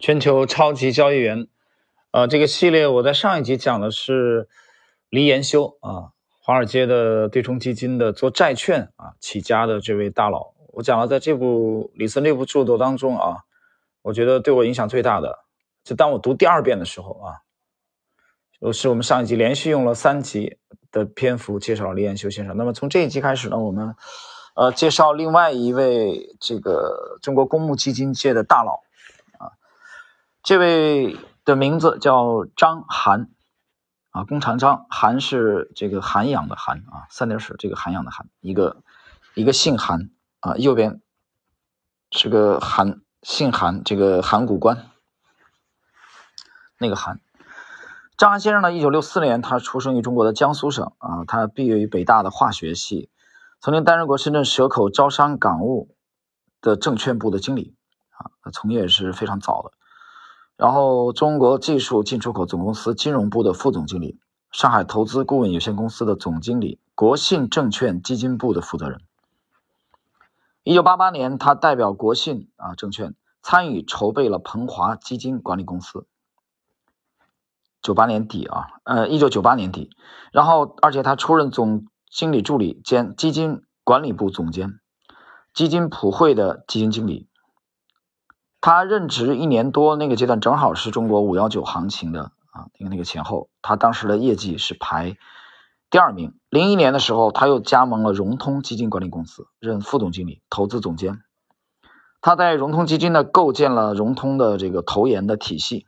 全球超级交易员，呃，这个系列我在上一集讲的是黎延修啊，华尔街的对冲基金的做债券啊起家的这位大佬。我讲了，在这部李森这部著作当中啊，我觉得对我影响最大的，就当我读第二遍的时候啊，就是我们上一集连续用了三集的篇幅介绍了黎延修先生。那么从这一集开始呢，我们呃介绍另外一位这个中国公募基金界的大佬。这位的名字叫张涵，啊，弓长张，涵是这个涵养的涵啊，三点水这个涵养的涵，一个一个姓韩啊，右边是个韩，姓韩，这个函谷关那个韩。张先生呢，一九六四年他出生于中国的江苏省啊，他毕业于北大的化学系，曾经担任过深圳蛇口招商港务的证券部的经理啊，他从业是非常早的。然后，中国技术进出口总公司金融部的副总经理，上海投资顾问有限公司的总经理，国信证券基金部的负责人。一九八八年，他代表国信啊证券参与筹备了鹏华基金管理公司。九八年底啊，呃，一九九八年底，然后而且他出任总经理助理兼基金管理部总监，基金普惠的基金经理。他任职一年多，那个阶段正好是中国五幺九行情的啊，那个那个前后，他当时的业绩是排第二名。零一年的时候，他又加盟了融通基金管理公司，任副总经理、投资总监。他在融通基金呢，构建了融通的这个投研的体系。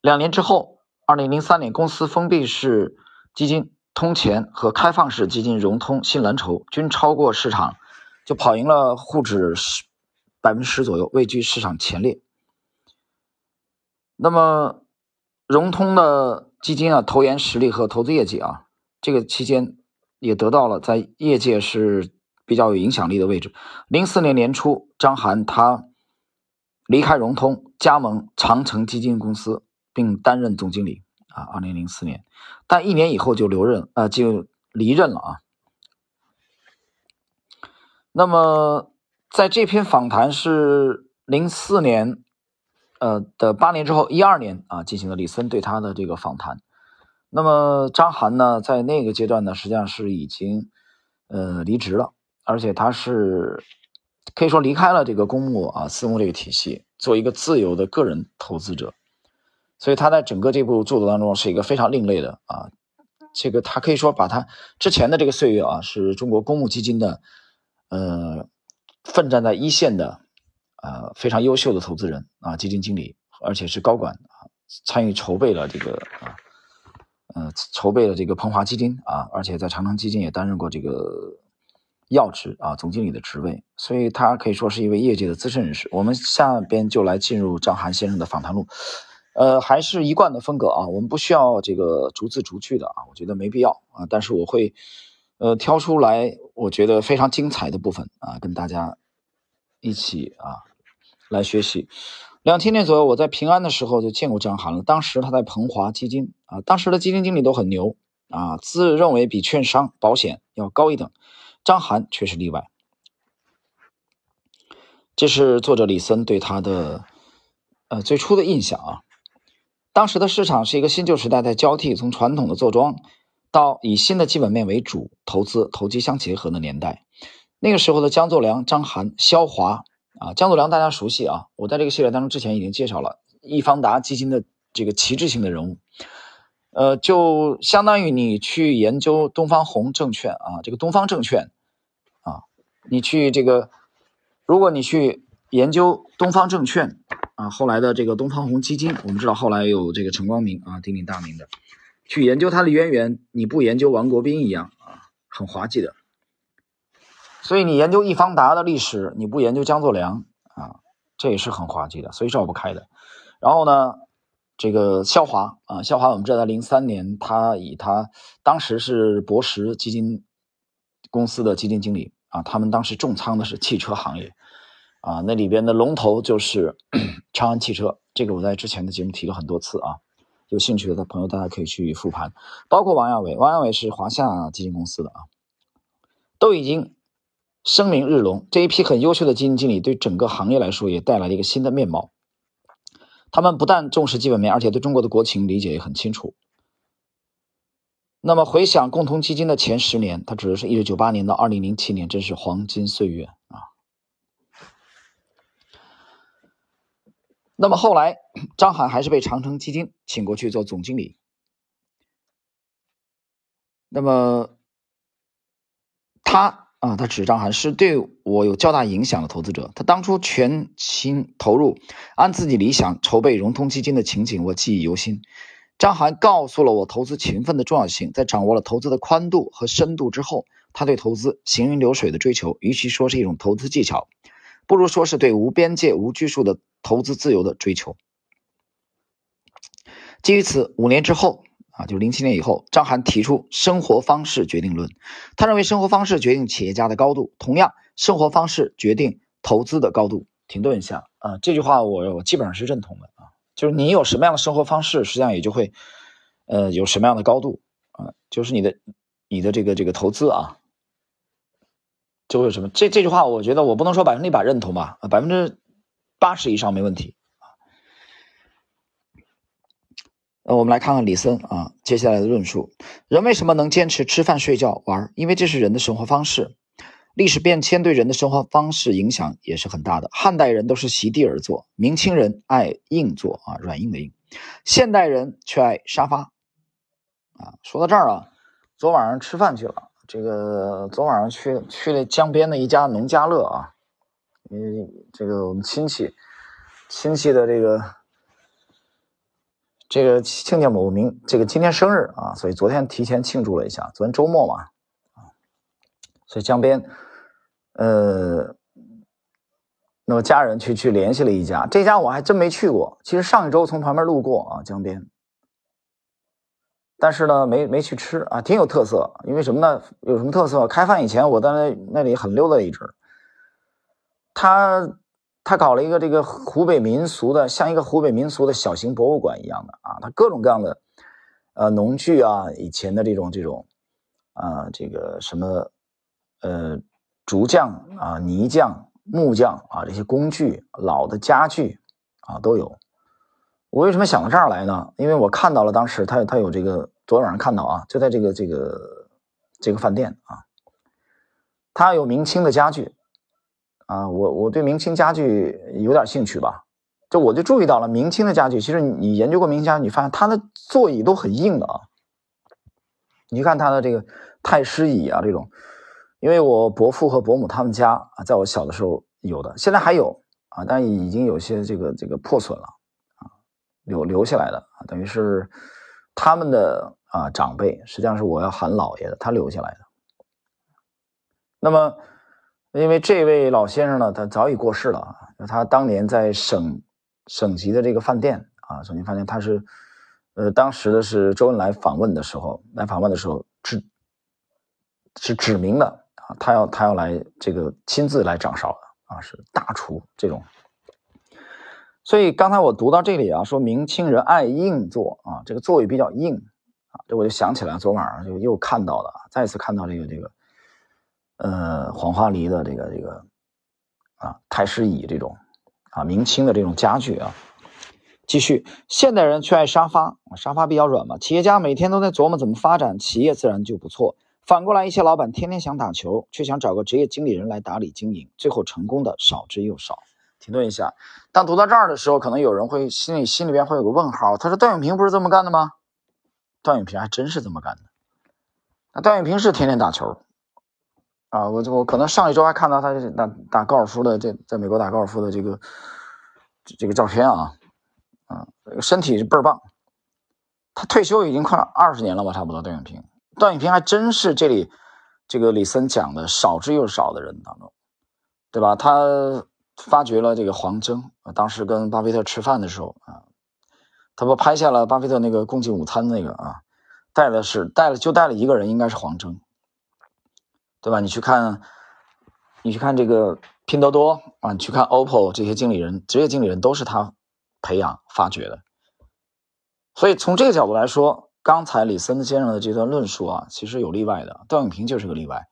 两年之后，二零零三年，公司封闭式基金通钱和开放式基金融通新蓝筹均超过市场，就跑赢了沪指十。百分之十左右，位居市场前列。那么，融通的基金啊，投研实力和投资业绩啊，这个期间也得到了在业界是比较有影响力的位置。零四年年初，张涵他离开融通，加盟长城基金公司，并担任总经理啊。二零零四年，但一年以后就留任啊，就离任了啊。那么。在这篇访谈是零四年，呃的八年之后，一二年啊进行了李森对他的这个访谈。那么张涵呢，在那个阶段呢，实际上是已经呃离职了，而且他是可以说离开了这个公募啊私募这个体系，做一个自由的个人投资者。所以他在整个这部著作当中是一个非常另类的啊，这个他可以说把他之前的这个岁月啊，是中国公募基金的呃。奋战在一线的，呃，非常优秀的投资人啊，基金经理，而且是高管啊，参与筹备了这个啊，呃，筹备了这个鹏华基金啊，而且在长城基金也担任过这个要职啊，总经理的职位，所以他可以说是一位业界的资深人士。我们下边就来进入张涵先生的访谈录，呃，还是一贯的风格啊，我们不需要这个逐字逐句的啊，我觉得没必要啊，但是我会。呃，挑出来我觉得非常精彩的部分啊，跟大家一起啊来学习。两千年左右，我在平安的时候就见过张涵了。当时他在鹏华基金啊，当时的基金经理都很牛啊，自认为比券商、保险要高一等。张涵却是例外。这是作者李森对他的呃最初的印象啊。当时的市场是一个新旧时代在交替，从传统的坐庄。到以新的基本面为主，投资投机相结合的年代，那个时候的江作良、张涵、肖华啊，江作良大家熟悉啊，我在这个系列当中之前已经介绍了易方达基金的这个旗帜性的人物，呃，就相当于你去研究东方红证券啊，这个东方证券啊，你去这个，如果你去研究东方证券啊，后来的这个东方红基金，我们知道后来有这个陈光明啊，鼎鼎大名的。去研究它的渊源，你不研究王国斌一样啊，很滑稽的。所以你研究易方达的历史，你不研究江作良啊，这也是很滑稽的，所以绕不开的。然后呢，这个肖华啊，肖华我们知道，零三年他以他当时是博时基金公司的基金经理啊，他们当时重仓的是汽车行业啊，那里边的龙头就是 长安汽车，这个我在之前的节目提了很多次啊。有兴趣的朋友，大家可以去复盘，包括王亚伟，王亚伟是华夏基金公司的啊，都已经声名日隆。这一批很优秀的基金经理，对整个行业来说也带来了一个新的面貌。他们不但重视基本面，而且对中国的国情理解也很清楚。那么回想共同基金的前十年，它指的是一九九八年到二零零七年，真是黄金岁月啊。那么后来，张涵还是被长城基金请过去做总经理。那么他啊，他指张涵是对我有较大影响的投资者。他当初全心投入，按自己理想筹备融通基金的情景，我记忆犹新。张涵告诉了我投资勤奋的重要性。在掌握了投资的宽度和深度之后，他对投资行云流水的追求，与其说是一种投资技巧，不如说是对无边界、无拘束的投资自由的追求。基于此，五年之后啊，就零七年以后，张涵提出生活方式决定论。他认为生活方式决定企业家的高度，同样，生活方式决定投资的高度。停顿一下啊，这句话我我基本上是认同的啊。就是你有什么样的生活方式，实际上也就会，呃，有什么样的高度啊？就是你的你的这个这个投资啊，就会有什么？这这句话，我觉得我不能说百分之一百认同吧，百分之八十以上没问题啊。呃，我们来看看李森啊接下来的论述：人为什么能坚持吃饭、睡觉、玩？因为这是人的生活方式。历史变迁对人的生活方式影响也是很大的。汉代人都是席地而坐，明清人爱硬座啊，软硬的硬；现代人却爱沙发啊。说到这儿啊，昨晚上吃饭去了，这个昨晚上去去了江边的一家农家乐啊，因为这个我们亲戚亲戚的这个这个亲家某明这个今天生日啊，所以昨天提前庆祝了一下。昨天周末嘛啊，所以江边。呃，那么家人去去联系了一家，这家我还真没去过。其实上一周从旁边路过啊，江边，但是呢，没没去吃啊，挺有特色。因为什么呢？有什么特色？开饭以前我在那那里很溜达一阵他他搞了一个这个湖北民俗的，像一个湖北民俗的小型博物馆一样的啊，他各种各样的呃农具啊，以前的这种这种啊，这个什么呃。竹匠啊，泥匠、木匠啊，这些工具、老的家具啊都有。我为什么想到这儿来呢？因为我看到了当时他他有这个，昨天晚上看到啊，就在这个这个这个饭店啊，他有明清的家具啊。我我对明清家具有点兴趣吧，就我就注意到了明清的家具。其实你研究过明清家具，你发现它的座椅都很硬的啊。你看它的这个太师椅啊，这种。因为我伯父和伯母他们家啊，在我小的时候有的，现在还有啊，但已经有些这个这个破损了啊，留留下来的啊，等于是他们的啊长辈，实际上是我要喊姥爷的，他留下来的。那么，因为这位老先生呢，他早已过世了啊，他当年在省省级的这个饭店啊，省级饭店，他是呃，当时的是周恩来访问的时候来访问的时候指是指明的。他要他要来这个亲自来掌勺的啊，是大厨这种。所以刚才我读到这里啊，说明清人爱硬座啊，这个座位比较硬啊，这我就想起来昨晚上就又看到了，再次看到这个这个呃黄花梨的这个这个啊太师椅这种啊明清的这种家具啊。继续，现代人却爱沙发，沙发比较软嘛。企业家每天都在琢磨怎么发展企业，自然就不错。反过来，一些老板天天想打球，却想找个职业经理人来打理经营，最后成功的少之又少。停顿一下，当读到这儿的时候，可能有人会心里心里边会有个问号。他说：“段永平不是这么干的吗？”段永平还真是这么干的。那段永平是天天打球啊，我我可能上一周还看到他打打高尔夫的，这在美国打高尔夫的这个这个照片啊啊，身体是倍儿棒。他退休已经快二十年了吧，差不多。段永平。段永平还真是这里这个李森讲的少之又少的人当中，对吧？他发掘了这个黄峥，当时跟巴菲特吃饭的时候啊，他不拍下了巴菲特那个共进午餐那个啊，带的是带了就带了一个人，应该是黄峥，对吧？你去看，你去看这个拼多多啊，你去看 OPPO 这些经理人，职业经理人都是他培养发掘的，所以从这个角度来说。刚才李森先生的这段论述啊，其实有例外的，段永平就是个例外。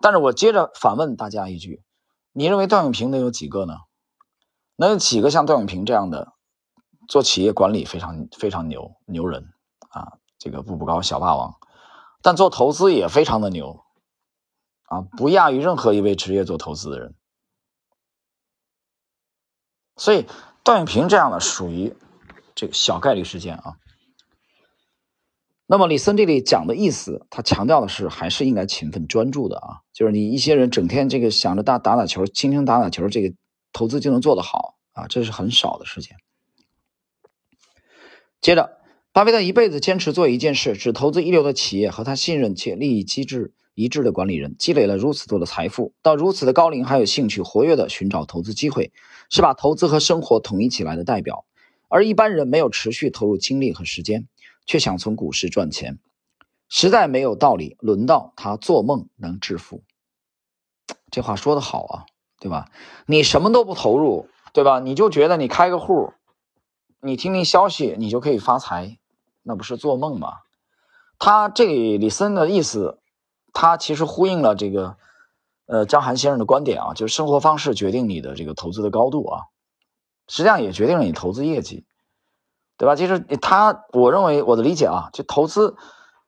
但是我接着反问大家一句：你认为段永平能有几个呢？能有几个像段永平这样的做企业管理非常非常牛牛人啊，这个步步高小霸王，但做投资也非常的牛啊，不亚于任何一位职业做投资的人。所以段永平这样的属于这个小概率事件啊。那么李森这里讲的意思，他强调的是还是应该勤奋专注的啊，就是你一些人整天这个想着打打打球，轻轻打打球，这个投资就能做得好啊，这是很少的事情。接着，巴菲特一辈子坚持做一件事，只投资一流的企业和他信任且利益机制一致的管理人，积累了如此多的财富，到如此的高龄还有兴趣活跃的寻找投资机会，是把投资和生活统一起来的代表。而一般人没有持续投入精力和时间。却想从股市赚钱，实在没有道理。轮到他做梦能致富，这话说的好啊，对吧？你什么都不投入，对吧？你就觉得你开个户，你听听消息，你就可以发财，那不是做梦吗？他这里李森的意思，他其实呼应了这个，呃，张涵先生的观点啊，就是生活方式决定你的这个投资的高度啊，实际上也决定了你投资业绩。对吧？其实他，我认为我的理解啊，就投资，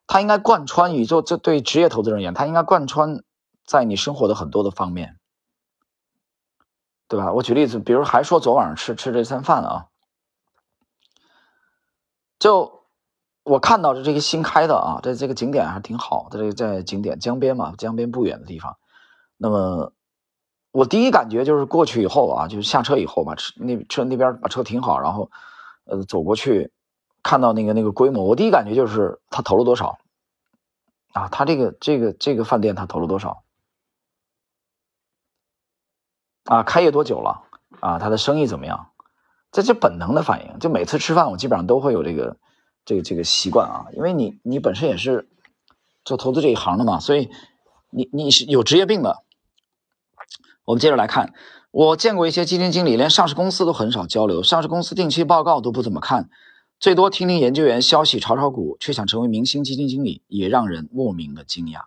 它应该贯穿宇宙。这对职业投资人而言，它应该贯穿在你生活的很多的方面，对吧？我举例子，比如还说昨晚上吃吃这餐饭啊，就我看到的这个新开的啊，这这个景点还挺好的，这个在景点江边嘛，江边不远的地方。那么我第一感觉就是过去以后啊，就是下车以后吧，吃那车那边把车停好，然后。呃，走过去，看到那个那个规模，我第一感觉就是他投了多少啊？他这个这个这个饭店他投了多少啊？开业多久了啊？他的生意怎么样？这是本能的反应。就每次吃饭，我基本上都会有这个这个这个习惯啊，因为你你本身也是做投资这一行的嘛，所以你你是有职业病的。我们接着来看。我见过一些基金经理，连上市公司都很少交流，上市公司定期报告都不怎么看，最多听听研究员消息，炒炒股，却想成为明星基金经理，也让人莫名的惊讶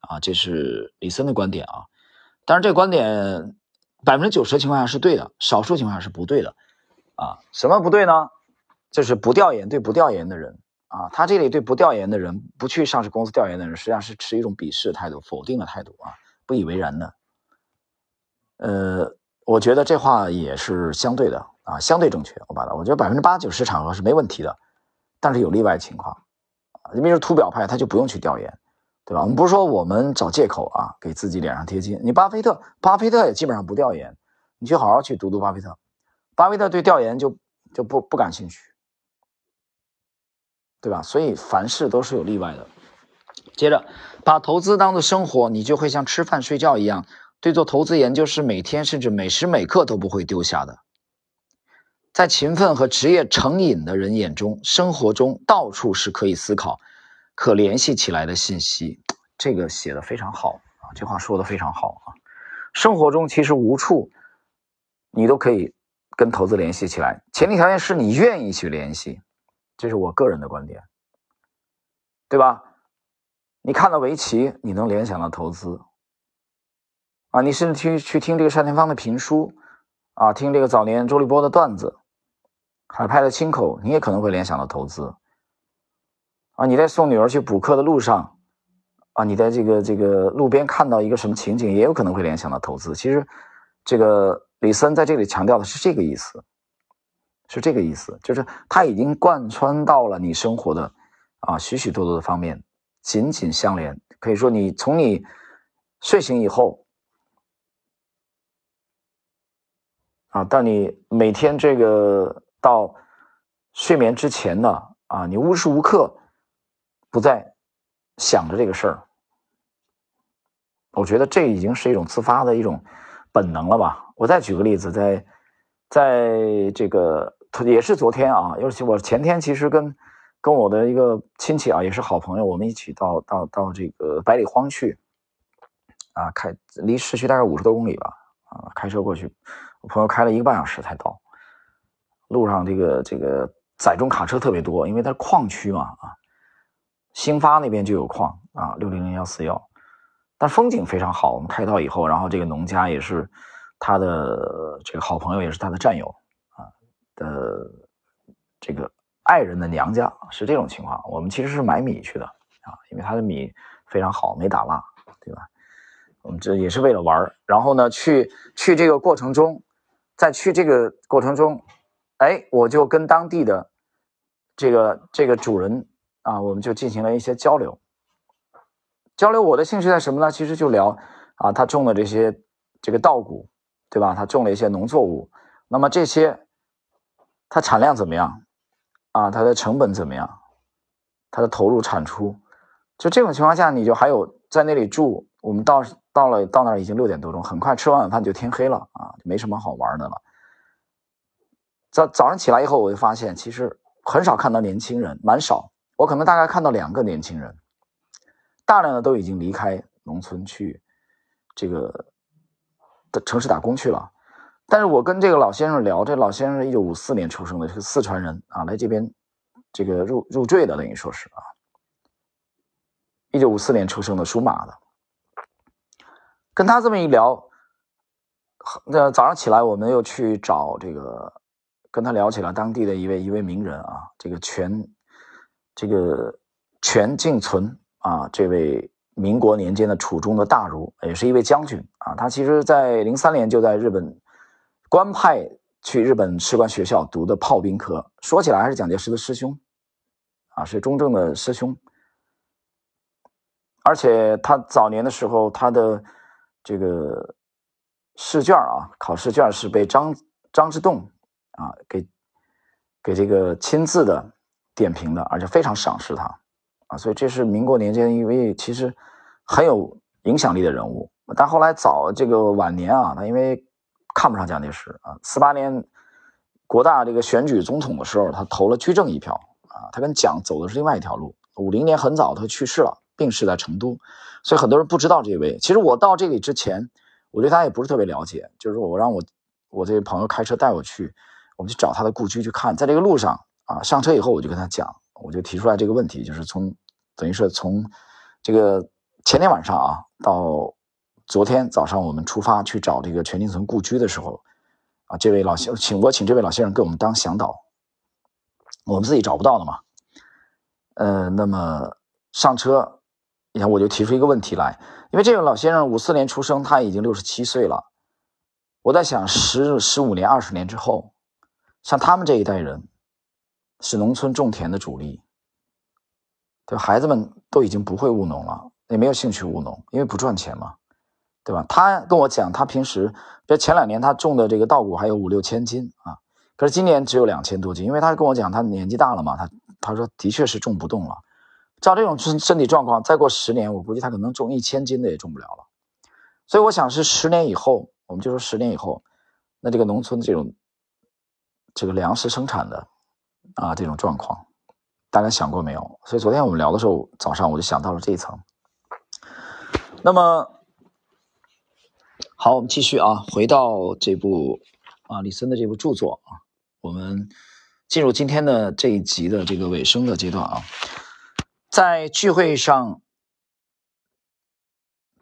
啊！这是李森的观点啊，当然这个观点百分之九十的情况下是对的，少数情况下是不对的啊。什么不对呢？就是不调研，对不调研的人啊，他这里对不调研的人，不去上市公司调研的人，实际上是持一种鄙视态度、否定的态度啊，不以为然的，呃。我觉得这话也是相对的啊，相对正确。我把它，我觉得百分之八九十场合是没问题的，但是有例外情况啊。你比如图表派，他就不用去调研，对吧？我们不是说我们找借口啊，给自己脸上贴金。你巴菲特，巴菲特也基本上不调研，你去好好去读读巴菲特。巴菲特对调研就就不不感兴趣，对吧？所以凡事都是有例外的。接着，把投资当做生活，你就会像吃饭睡觉一样。对做投资研究是每天甚至每时每刻都不会丢下的，在勤奋和职业成瘾的人眼中，生活中到处是可以思考、可联系起来的信息。这个写的非常好啊，这话说的非常好啊。生活中其实无处你都可以跟投资联系起来，前提条件是你愿意去联系，这是我个人的观点，对吧？你看到围棋，你能联想到投资。啊，你甚至去去听这个单田芳的评书，啊，听这个早年周立波的段子，海派的清口，你也可能会联想到投资。啊，你在送女儿去补课的路上，啊，你在这个这个路边看到一个什么情景，也有可能会联想到投资。其实，这个李森在这里强调的是这个意思，是这个意思，就是他已经贯穿到了你生活的啊许许多多的方面，紧紧相连。可以说，你从你睡醒以后。啊，到你每天这个到睡眠之前呢，啊，你无时无刻不在想着这个事儿，我觉得这已经是一种自发的一种本能了吧。我再举个例子，在在这个也是昨天啊，尤其我前天其实跟跟我的一个亲戚啊，也是好朋友，我们一起到到到这个百里荒去啊，开离市区大概五十多公里吧，啊，开车过去。我朋友开了一个半小时才到，路上这个这个载重卡车特别多，因为它是矿区嘛啊，兴发那边就有矿啊，六零零幺四幺，但风景非常好。我们开到以后，然后这个农家也是他的这个好朋友，也是他的战友的这个爱人的娘家，是这种情况。我们其实是买米去的啊，因为他的米非常好，没打蜡，对吧？我们这也是为了玩然后呢，去去这个过程中，在去这个过程中，哎，我就跟当地的这个这个主人啊，我们就进行了一些交流。交流我的兴趣在什么呢？其实就聊啊，他种的这些这个稻谷，对吧？他种了一些农作物，那么这些它产量怎么样啊？它的成本怎么样？它的投入产出，就这种情况下，你就还有在那里住，我们到。到了到那儿已经六点多钟，很快吃完晚饭就天黑了啊，就没什么好玩的了。早早上起来以后，我就发现其实很少看到年轻人，蛮少。我可能大概看到两个年轻人，大量的都已经离开农村去这个的城市打工去了。但是我跟这个老先生聊，这老先生是一九五四年出生的，是四川人啊，来这边这个入入赘的，等于说是啊，一九五四年出生的，属马的。跟他这么一聊，那早上起来我们又去找这个，跟他聊起了当地的一位一位名人啊，这个全，这个全敬存啊，这位民国年间的楚中的大儒，也是一位将军啊。他其实在零三年就在日本官派去日本士官学校读的炮兵科，说起来还是蒋介石的师兄啊，是中正的师兄，而且他早年的时候他的。这个试卷啊，考试卷是被张张之洞啊给给这个亲自的点评的，而且非常赏识他啊，所以这是民国年间一位其实很有影响力的人物。但后来早这个晚年啊，他因为看不上蒋介石啊，四八年国大这个选举总统的时候，他投了居正一票啊，他跟蒋走的是另外一条路。五零年很早他去世了。病逝在成都，所以很多人不知道这位。其实我到这里之前，我对他也不是特别了解。就是我让我我这位朋友开车带我去，我们去找他的故居去看。在这个路上啊，上车以后我就跟他讲，我就提出来这个问题，就是从等于是从这个前天晚上啊到昨天早上，我们出发去找这个全金存故居的时候啊，这位老先请我请这位老先生给我们当向导，我们自己找不到的嘛。呃，那么上车。你看，我就提出一个问题来，因为这位老先生五四年出生，他已经六十七岁了。我在想，十十五年、二十年之后，像他们这一代人，是农村种田的主力，对？孩子们都已经不会务农了，也没有兴趣务农，因为不赚钱嘛，对吧？他跟我讲，他平时，比如前两年他种的这个稻谷还有五六千斤啊，可是今年只有两千多斤，因为他跟我讲，他年纪大了嘛，他他说的确是种不动了。照这种身身体状况，再过十年，我估计他可能种一千斤的也种不了了。所以我想是十年以后，我们就说十年以后，那这个农村这种这个粮食生产的啊这种状况，大家想过没有？所以昨天我们聊的时候，早上我就想到了这一层。那么好，我们继续啊，回到这部啊李森的这部著作啊，我们进入今天的这一集的这个尾声的阶段啊。在聚会上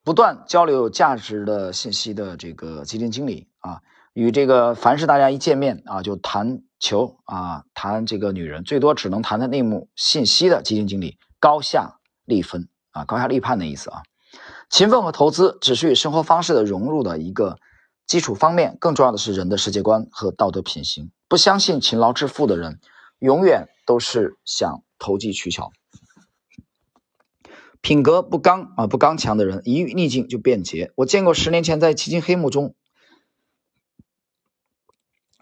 不断交流有价值的信息的这个基金经理啊，与这个凡是大家一见面啊就谈球啊谈这个女人，最多只能谈谈内幕信息的基金经理高下立分啊，高下立判的意思啊。勤奋和投资只是与生活方式的融入的一个基础方面，更重要的是人的世界观和道德品行。不相信勤劳致富的人，永远都是想投机取巧。品格不刚啊，不刚强的人，一遇逆境就变节。我见过十年前在基金黑幕中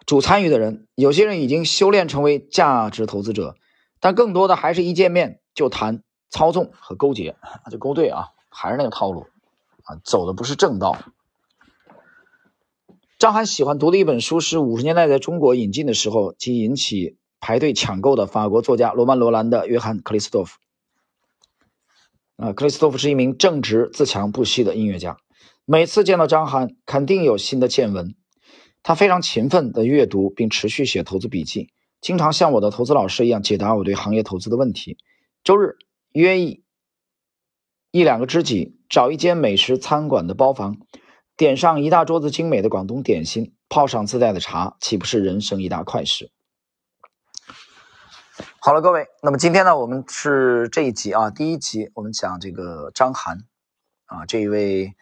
主参与的人，有些人已经修炼成为价值投资者，但更多的还是一见面就谈操纵和勾结，就勾兑啊，还是那个套路啊，走的不是正道。张涵喜欢读的一本书是五十年代在中国引进的时候即引起排队抢购的法国作家罗曼·罗兰的《约翰·克里斯多夫》。啊，克里斯托弗是一名正直、自强不息的音乐家。每次见到张涵，肯定有新的见闻。他非常勤奋地阅读，并持续写投资笔记，经常像我的投资老师一样解答我对行业投资的问题。周日约一一两个知己，找一间美食餐馆的包房，点上一大桌子精美的广东点心，泡上自带的茶，岂不是人生一大快事？好了，各位，那么今天呢，我们是这一集啊，第一集我们讲这个张涵啊，这一位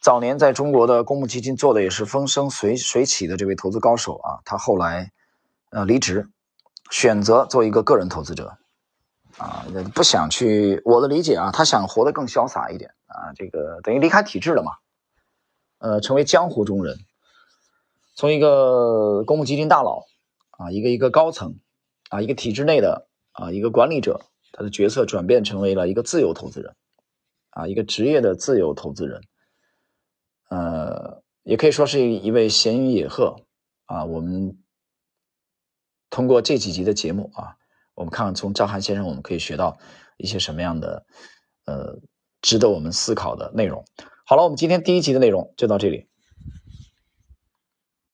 早年在中国的公募基金做的也是风生水水起的这位投资高手啊，他后来呃离职，选择做一个个人投资者啊，不想去，我的理解啊，他想活得更潇洒一点啊，这个等于离开体制了嘛，呃，成为江湖中人，从一个公募基金大佬啊，一个一个高层。啊，一个体制内的啊，一个管理者，他的角色转变成为了一个自由投资人，啊，一个职业的自由投资人，呃，也可以说是一位闲云野鹤啊。我们通过这几集的节目啊，我们看看从赵涵先生我们可以学到一些什么样的呃值得我们思考的内容。好了，我们今天第一集的内容就到这里。